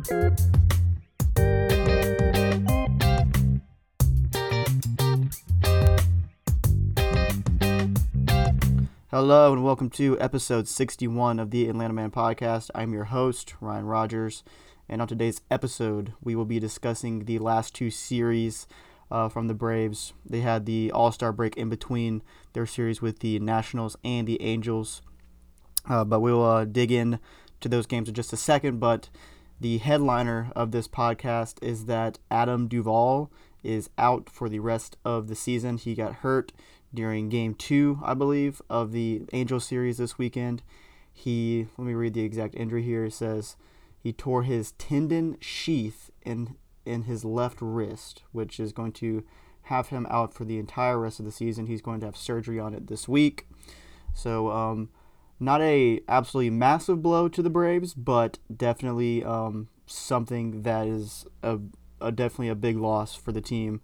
Hello and welcome to episode 61 of the Atlanta Man podcast. I'm your host, Ryan Rogers, and on today's episode, we will be discussing the last two series uh, from the Braves. They had the All Star break in between their series with the Nationals and the Angels, uh, but we'll uh, dig in to those games in just a second. But the headliner of this podcast is that Adam Duvall is out for the rest of the season. He got hurt during game two, I believe, of the Angel series this weekend. He, let me read the exact injury here. It says he tore his tendon sheath in, in his left wrist, which is going to have him out for the entire rest of the season. He's going to have surgery on it this week. So, um, not a absolutely massive blow to the Braves, but definitely um, something that is a, a, definitely a big loss for the team.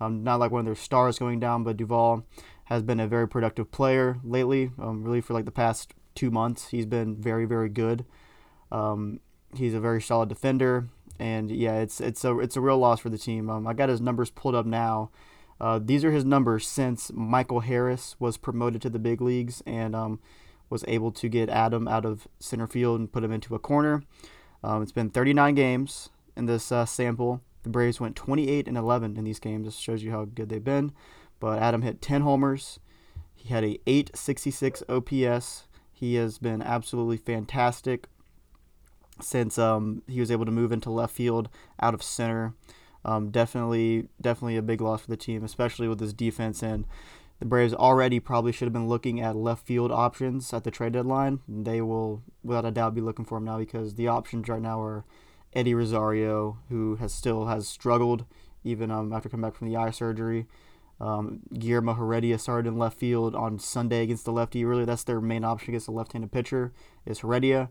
Um, not like one of their stars going down, but Duvall has been a very productive player lately. Um, really, for like the past two months, he's been very, very good. Um, he's a very solid defender, and yeah, it's it's a it's a real loss for the team. Um, I got his numbers pulled up now. Uh, these are his numbers since Michael Harris was promoted to the big leagues and um, was able to get Adam out of center field and put him into a corner. Um, it's been 39 games in this uh, sample. The Braves went 28 and 11 in these games. This shows you how good they've been. But Adam hit 10 homers. He had a 866 OPS. He has been absolutely fantastic since um, he was able to move into left field out of center. Um, definitely, definitely a big loss for the team, especially with his defense. And the Braves already probably should have been looking at left field options at the trade deadline. They will, without a doubt, be looking for him now because the options right now are Eddie Rosario, who has still has struggled even um, after coming back from the eye surgery. Um, Guillermo Heredia started in left field on Sunday against the lefty. Really, that's their main option against the left-handed pitcher is Heredia,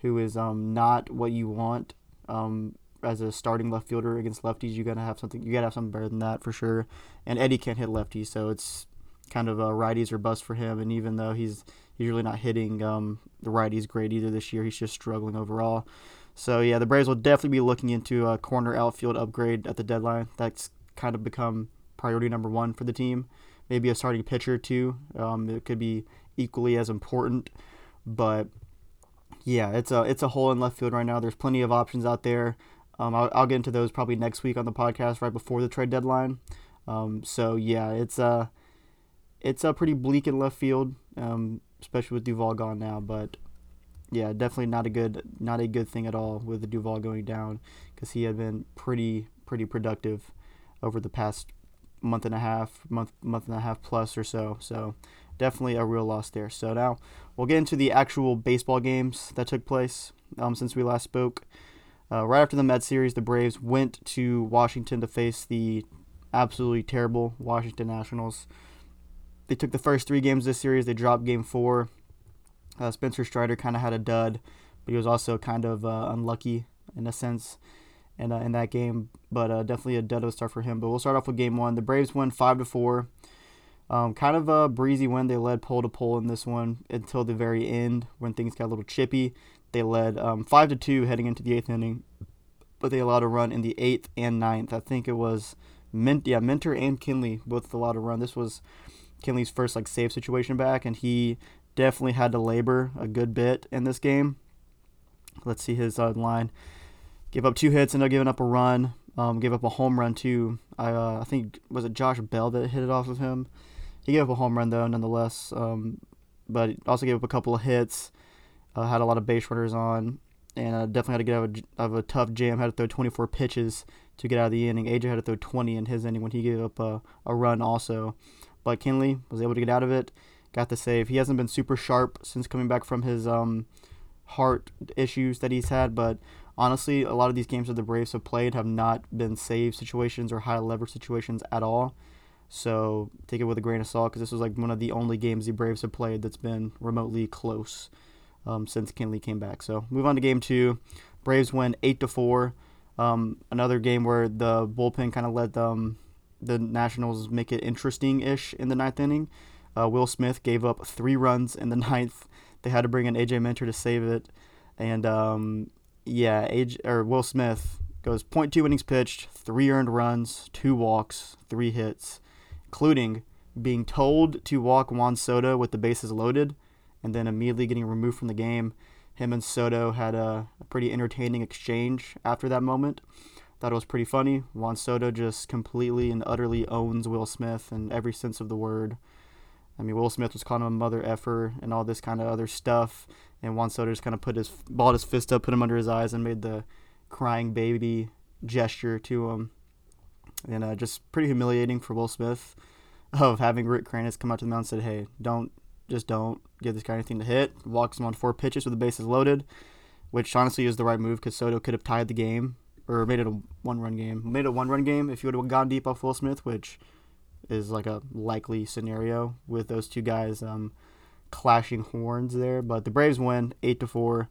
who is um, not what you want um, as a starting left fielder against lefties. You gotta have something. You gotta have something better than that for sure. And Eddie can't hit lefties, so it's kind of a righties or bust for him. And even though he's he's really not hitting um, the righties great either this year, he's just struggling overall. So yeah, the Braves will definitely be looking into a corner outfield upgrade at the deadline. That's kind of become priority number one for the team. Maybe a starting pitcher too. Um, it could be equally as important, but yeah, it's a it's a hole in left field right now. There's plenty of options out there. Um, I'll, I'll, get into those probably next week on the podcast right before the trade deadline. Um, so yeah, it's a it's a pretty bleak in left field, um, especially with Duvall gone now. But yeah, definitely not a good not a good thing at all with the Duvall going down because he had been pretty pretty productive over the past month and a half, month month and a half plus or so. So definitely a real loss there. So now we'll get into the actual baseball games that took place um, since we last spoke. Uh, right after the Mets series, the Braves went to Washington to face the absolutely terrible Washington Nationals. They took the first three games of this series. They dropped game four uh, Spencer Strider kind of had a dud, but he was also kind of uh, unlucky in a sense in, uh, in that game. But uh, definitely a dud of a start for him. But we'll start off with game one. The Braves won five to four. Um, kind of a breezy win. They led pole to pole in this one until the very end when things got a little chippy. They led um, five to two heading into the eighth inning, but they allowed a run in the eighth and ninth. I think it was yeah, Minter and Kenley both allowed a run. This was Kenley's first like save situation back, and he definitely had to labor a good bit in this game. Let's see his uh, line. Give up two hits and giving up a run. Um, gave up a home run too. I uh, I think was it Josh Bell that hit it off of him. He gave up a home run though, nonetheless. Um, but also gave up a couple of hits. Uh, had a lot of base runners on, and uh, definitely had to get out of a, of a, tough jam. Had to throw 24 pitches to get out of the inning. AJ had to throw 20 in his inning when he gave up a, a run also. But Kenley was able to get out of it got the save. He hasn't been super sharp since coming back from his um, heart issues that he's had, but honestly, a lot of these games that the Braves have played have not been save situations or high leverage situations at all. So take it with a grain of salt because this was like one of the only games the Braves have played that's been remotely close um, since Kenley came back. So move on to game two. Braves win eight to four. Um, another game where the bullpen kind of let them the Nationals make it interesting ish in the ninth inning. Uh, Will Smith gave up three runs in the ninth. They had to bring in AJ Minter to save it, and um, Yeah, age or Will Smith goes 0.2 innings pitched, three earned runs, two walks, three hits, including being told to walk Juan Soto with the bases loaded, and then immediately getting removed from the game. Him and Soto had a, a pretty entertaining exchange after that moment. Thought it was pretty funny. Juan Soto just completely and utterly owns Will Smith in every sense of the word. I mean, Will Smith was calling him a mother effer and all this kind of other stuff, and Juan Soto just kind of put his balled his fist up, put him under his eyes, and made the crying baby gesture to him, and uh, just pretty humiliating for Will Smith of having Rick Kranitz come out to the mound and said, "Hey, don't just don't give this guy anything to hit." Walks him on four pitches with the bases loaded, which honestly is the right move because Soto could have tied the game or made it a one-run game. Made it a one-run game if you would have gone deep off Will Smith, which is like a likely scenario with those two guys um, clashing horns there. But the Braves win eight to four.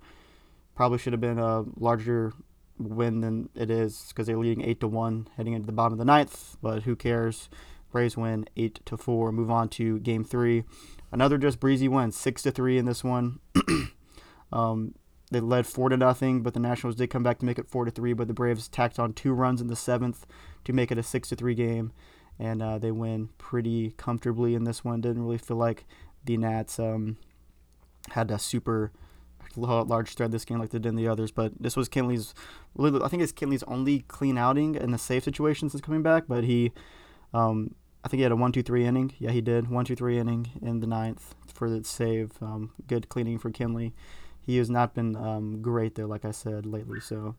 Probably should have been a larger win than it is because they're leading eight to one heading into the bottom of the ninth. But who cares? Braves win eight to four. Move on to game three. Another just breezy win, six to three in this one. um, they led four to nothing, but the Nationals did come back to make it four to three. But the Braves tacked on two runs in the seventh to make it a six to three game, and uh, they win pretty comfortably in this one. Didn't really feel like the Nats um, had a super large thread this game like they did in the others. But this was Kenley's, I think it's Kenley's only clean outing in the save situation since coming back. But he, um, I think he had a one two three inning. Yeah, he did one two three inning in the ninth for the save. Um, good cleaning for Kenley he has not been um, great there, like I said lately. So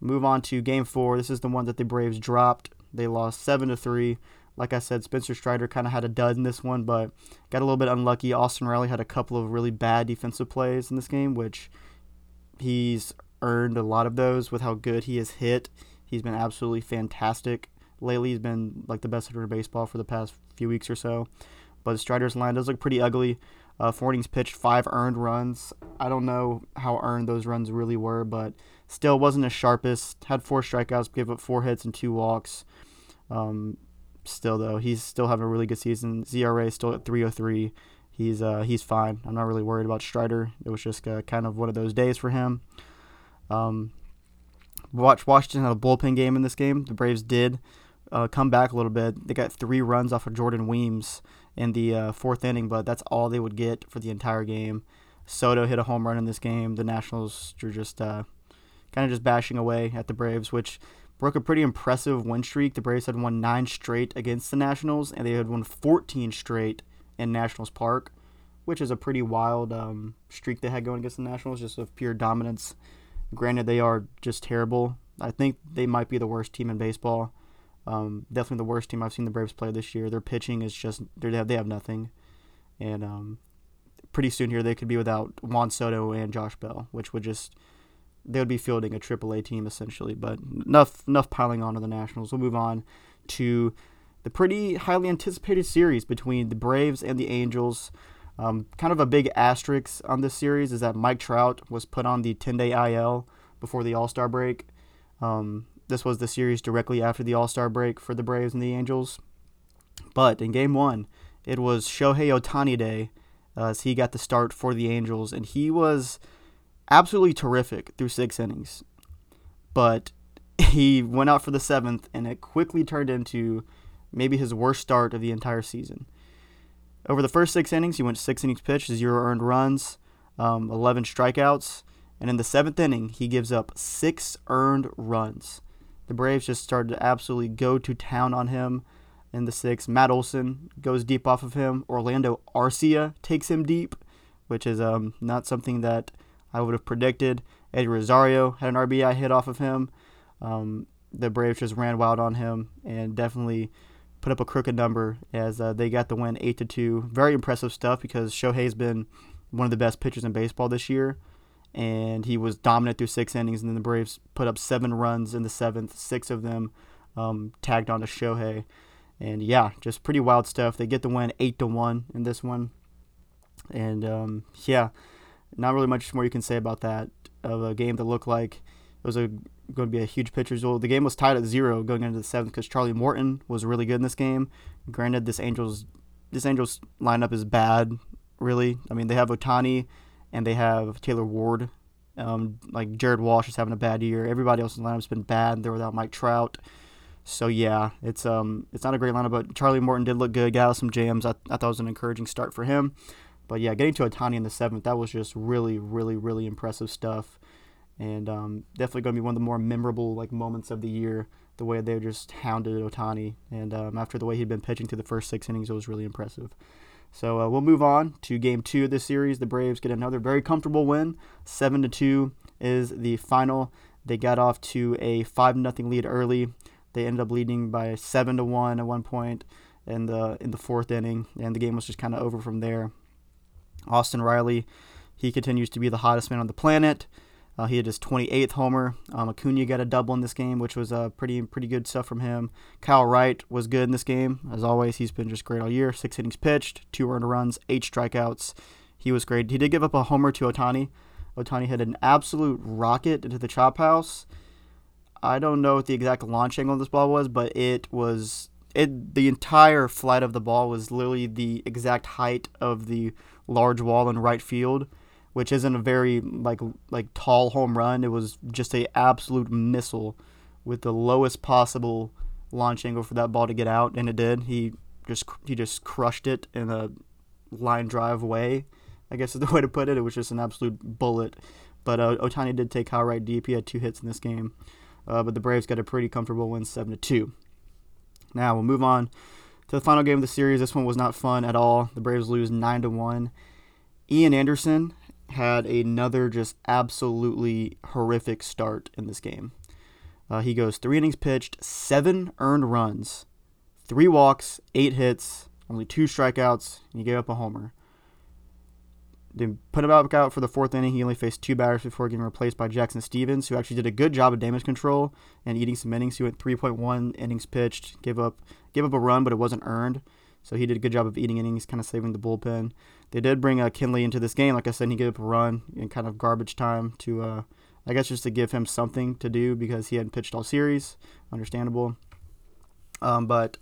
move on to game four. This is the one that the Braves dropped. They lost seven to three. Like I said, Spencer Strider kind of had a dud in this one, but got a little bit unlucky. Austin Riley had a couple of really bad defensive plays in this game, which he's earned a lot of those with how good he has hit. He's been absolutely fantastic lately. He's been like the best hitter in baseball for the past few weeks or so. But Strider's line does look pretty ugly. Uh, four innings pitched, five earned runs. I don't know how earned those runs really were, but still wasn't the sharpest. Had four strikeouts, gave up four hits and two walks. Um, still though, he's still having a really good season. ZRA still at 303. He's uh, he's fine. I'm not really worried about Strider. It was just uh, kind of one of those days for him. Um, watch Washington had a bullpen game in this game. The Braves did uh, come back a little bit. They got three runs off of Jordan Weems in the uh, fourth inning, but that's all they would get for the entire game. Soto hit a home run in this game. The Nationals were just uh, kind of just bashing away at the Braves, which broke a pretty impressive win streak. The Braves had won nine straight against the Nationals, and they had won 14 straight in Nationals Park, which is a pretty wild um, streak they had going against the Nationals, just of pure dominance. Granted, they are just terrible. I think they might be the worst team in baseball. Um, definitely the worst team I've seen the Braves play this year. Their pitching is just they have they have nothing, and um, pretty soon here they could be without Juan Soto and Josh Bell, which would just they would be fielding a AAA team essentially. But enough enough piling on to the Nationals. We'll move on to the pretty highly anticipated series between the Braves and the Angels. Um, kind of a big asterisk on this series is that Mike Trout was put on the 10 day IL before the All Star break. Um, this was the series directly after the All Star break for the Braves and the Angels. But in game one, it was Shohei Ohtani Day uh, as he got the start for the Angels, and he was absolutely terrific through six innings. But he went out for the seventh, and it quickly turned into maybe his worst start of the entire season. Over the first six innings, he went six innings pitched, zero earned runs, um, 11 strikeouts, and in the seventh inning, he gives up six earned runs. The Braves just started to absolutely go to town on him in the sixth. Matt Olson goes deep off of him. Orlando Arcia takes him deep, which is um, not something that I would have predicted. Eddie Rosario had an RBI hit off of him. Um, the Braves just ran wild on him and definitely put up a crooked number as uh, they got the win eight to two. Very impressive stuff because Shohei's been one of the best pitchers in baseball this year and he was dominant through six innings. And then the Braves put up seven runs in the seventh, six of them um, tagged on to Shohei. And yeah, just pretty wild stuff. They get the win eight to one in this one, and um, yeah, not really much more you can say about that of a game that looked like it was a going to be a huge pitcher's duel. The game was tied at zero going into the seventh because Charlie Morton was really good in this game. Granted, this Angels this Angels lineup is bad, really. I mean, they have Ohtani and they have Taylor Ward Um, like Jared Walsh is having a bad year. Everybody else in the lineup's been bad. They're without Mike Trout. So yeah, it's um it's not a great lineup, but Charlie Morton did look good. Got out some jams. I, I thought it was an encouraging start for him. But yeah, getting to Ohtani in the seventh, that was just really, really, really impressive stuff, and um, definitely going to be one of the more memorable like moments of the year. The way they just hounded Ohtani, and um, after the way he'd been pitching through the first six innings, it was really impressive. So uh, we'll move on to Game Two of this series. The Braves get another very comfortable win, seven to two is the final. They got off to a five nothing lead early. They ended up leading by seven to one at one point in the in the fourth inning, and the game was just kind of over from there. Austin Riley, he continues to be the hottest man on the planet. Uh, he had his 28th homer. Um, Acuna got a double in this game, which was uh, pretty pretty good stuff from him. Kyle Wright was good in this game. As always, he's been just great all year. Six innings pitched, two earned runs, eight strikeouts. He was great. He did give up a homer to Ohtani. Ohtani hit an absolute rocket into the chop house. I don't know what the exact launch angle of this ball was, but it was it the entire flight of the ball was literally the exact height of the large wall in right field, which isn't a very like like tall home run. It was just a absolute missile with the lowest possible launch angle for that ball to get out, and it did. He just he just crushed it in a line drive way. I guess is the way to put it. It was just an absolute bullet. But uh, Ohtani did take Kyle Wright deep. He had two hits in this game, uh, but the Braves got a pretty comfortable win, seven to two. Now we'll move on to the final game of the series. This one was not fun at all. The Braves lose nine to one. Ian Anderson had another just absolutely horrific start in this game. Uh, he goes three innings pitched, seven earned runs, three walks, eight hits, only two strikeouts, and he gave up a homer. They put him out for the fourth inning. He only faced two batters before getting replaced by Jackson Stephens, who actually did a good job of damage control and eating some innings. He went 3.1 innings pitched, gave up gave up a run, but it wasn't earned. So he did a good job of eating innings, kind of saving the bullpen. They did bring uh, Kenley into this game. Like I said, he gave up a run in kind of garbage time to, uh, I guess, just to give him something to do because he hadn't pitched all series. Understandable. Um, but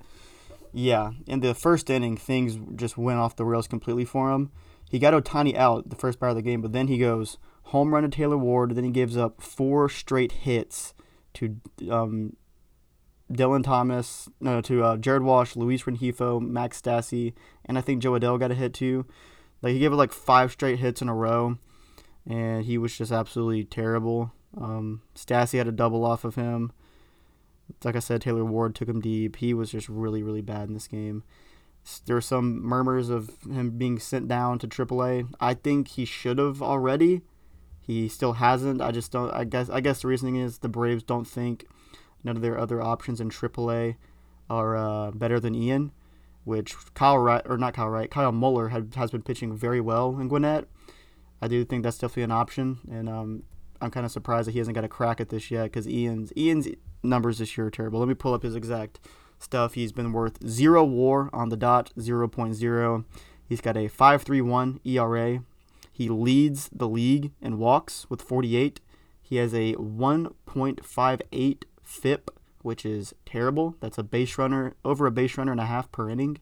yeah, in the first inning, things just went off the rails completely for him. He got Ohtani out the first part of the game, but then he goes home run to Taylor Ward. Then he gives up four straight hits to um, Dylan Thomas, no, to uh, Jared Walsh, Luis Rengifo, Max Stassi, and I think Jo Adell got a hit too. Like he gave it like five straight hits in a row, and he was just absolutely terrible. Um, Stassi had a double off of him. Like I said, Taylor Ward took him deep. He was just really, really bad in this game there were some murmurs of him being sent down to AAA. I think he should have already. He still hasn't. I just don't. I guess. I guess the reasoning is the Braves don't think none of their other options in AAA are uh, better than Ian, which Kyle Wright or not Kyle Wright, Kyle Muller had, has been pitching very well in Gwinnett. I do think that's definitely an option, and um, I'm kind of surprised that he hasn't got a crack at this yet because Ian's Ian's numbers this year are terrible. Let me pull up his exact stuff. He's been worth zero WAR on the dot, 0.0. He's got a 5.31 ERA. He leads the league in walks with 48. He has a 1.58 WHIP, which is terrible. That's a base runner over a base runner and a half per inning.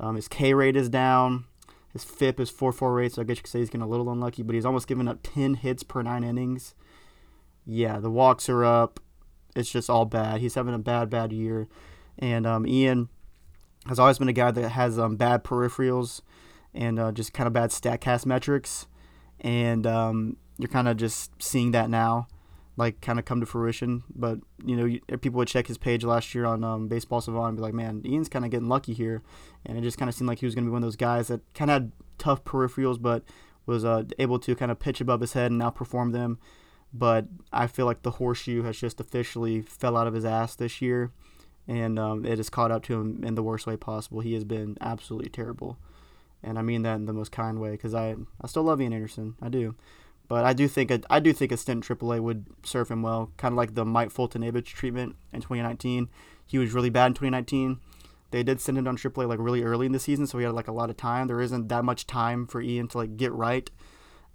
Um, his K rate is down. His FIP is 4.48, so I guess you could say he's getting a little unlucky, but he's almost given up 10 hits per nine innings. Yeah, the walks are up. It's just all bad. He's having a bad, bad year. And um, Ian has always been a guy that has um, bad peripherals and uh, just kind of bad StatCast metrics. And um, you're kind of just seeing that now, like kind of come to fruition. But you know, people would check his page last year on um, Baseball Savant and be like, "Man, Ian's kind of getting lucky here," and it just kind of seemed like he was going to be one of those guys that kind of had tough peripherals, but was uh, able to kind of pitch above his head and outperform them. But I feel like the horseshoe has just officially fell out of his ass this year and um, it has caught up to him in the worst way possible. He has been absolutely terrible, and I mean that in the most kind way because I I still love Ian Anderson, I do, but I do think a, I do think a stint in AAA would serve him well, kind of like the Mike Foltynewicz treatment in 2019. He was really bad in 2019. They did send him on AAA like really early in the season, so he had like a lot of time. There isn't that much time for Ian to like get right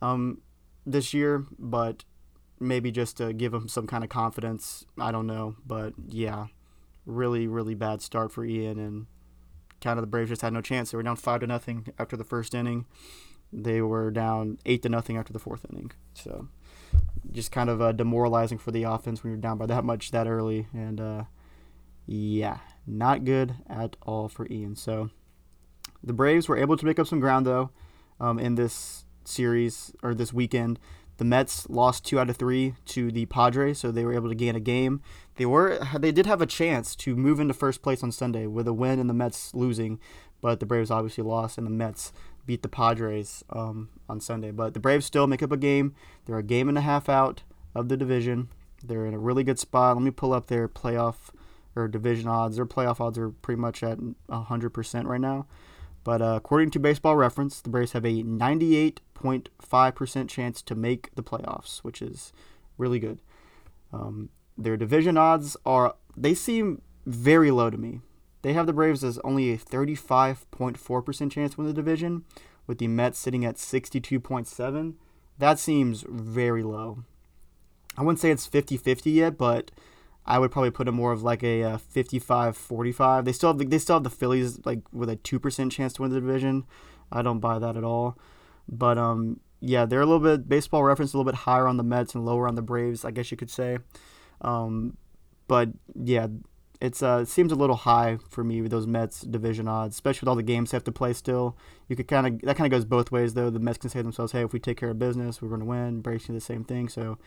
um, this year, but maybe just to give him some kind of confidence. I don't know, but yeah, really, really bad start for Ian, and kind of the Braves just had no chance. They were down five to nothing after the first inning. They were down eight to nothing after the fourth inning. So, just kind of uh, demoralizing for the offense when you're down by that much that early. And uh, yeah, not good at all for Ian. So the Braves were able to make up some ground though um, in this series or this weekend. The Mets lost two out of three to the Padres, so they were able to gain a game. They were they did have a chance to move into first place on Sunday with a win and the Mets losing, but the Braves obviously lost and the Mets beat the Padres um, on Sunday. But the Braves still make up a game. They're a game and a half out of the division. They're in a really good spot. Let me pull up their playoff or division odds. Their playoff odds are pretty much at 100% right now. But uh, according to Baseball Reference, the Braves have a 98.5% chance to make the playoffs, which is really good. Um, their division odds are, they seem very low to me. They have the Braves as only a 35.4% chance to win the division, with the Mets sitting at 62.7. That seems very low. I wouldn't say it's 50-50 yet, but I would probably put them more of like a 55-45. Uh, they still have the, they still have the Phillies like with a 2% chance to win the division. I don't buy that at all. But um yeah, they're a little bit baseball reference a little bit higher on the Mets and lower on the Braves, I guess you could say. Um but yeah, it's uh, it seems a little high for me with those Mets division odds, especially with all the games they have to play still. You could kind of that kind of goes both ways though. The Mets can say to themselves, "Hey, if we take care of business, we're going to win." Braves do the same thing. So,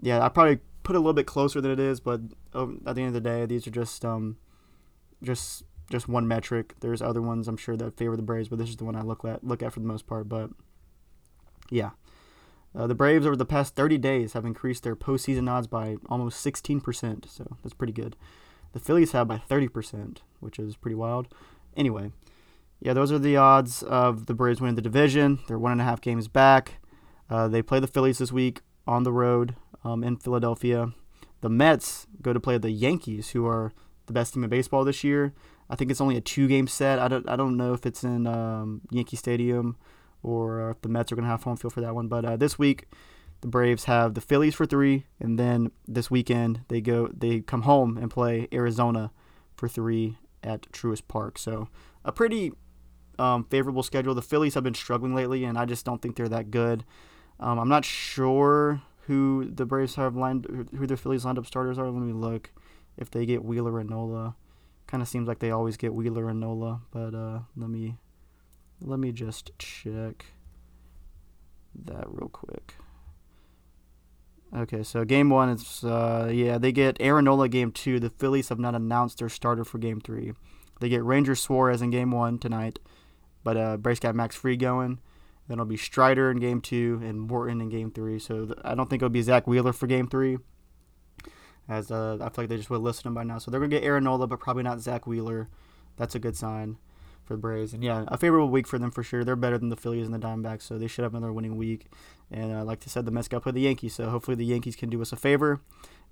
yeah, I probably put a little bit closer than it is, but um, at the end of the day, these are just um, just just one metric. There's other ones I'm sure that favor the Braves, but this is the one I look at look at for the most part. But yeah. Uh, the Braves over the past 30 days have increased their postseason odds by almost 16%, so that's pretty good. The Phillies have by 30%, which is pretty wild. Anyway, yeah, those are the odds of the Braves winning the division. They're one and a half games back. Uh, they play the Phillies this week on the road um, in Philadelphia. The Mets go to play the Yankees, who are the best team in baseball this year. I think it's only a two-game set. I don't I don't know if it's in um, Yankee Stadium or if the Mets are going to have home field for that one. But uh, this week, the Braves have the Phillies for three, and then this weekend they go they come home and play Arizona for three at Truist Park. So a pretty um, favorable schedule. The Phillies have been struggling lately, and I just don't think they're that good. Um, I'm not sure who the Braves have lined, who their Phillies lined up starters are. Let me look. If they get Wheeler and Nola, kind of seems like they always get Wheeler and Nola. But uh, let me let me just check that real quick. Okay, so game one is uh, yeah they get Aaron Nola game two. The Phillies have not announced their starter for game three. They get Ranger Suarez in game one tonight, but uh, Brace got Max Fried going. Then it'll be Strider in game two and Morton in game three. So th- I don't think it'll be Zack Wheeler for game three, as uh, I feel like they just would listen him by now. So they're gonna get Aaron Nola, but probably not Zack Wheeler. That's a good sign for the Braves. And yeah, a favorable week for them for sure. They're better than the Phillies and the Diamondbacks, so they should have another winning week. And uh, like I said, the Mets got to play the Yankees, so hopefully the Yankees can do us a favor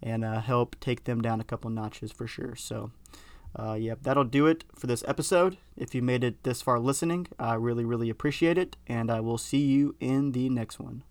and uh, help take them down a couple notches for sure. So. Uh, yep, that'll do it for this episode. If you made it this far listening, I really, really appreciate it, and I will see you in the next one.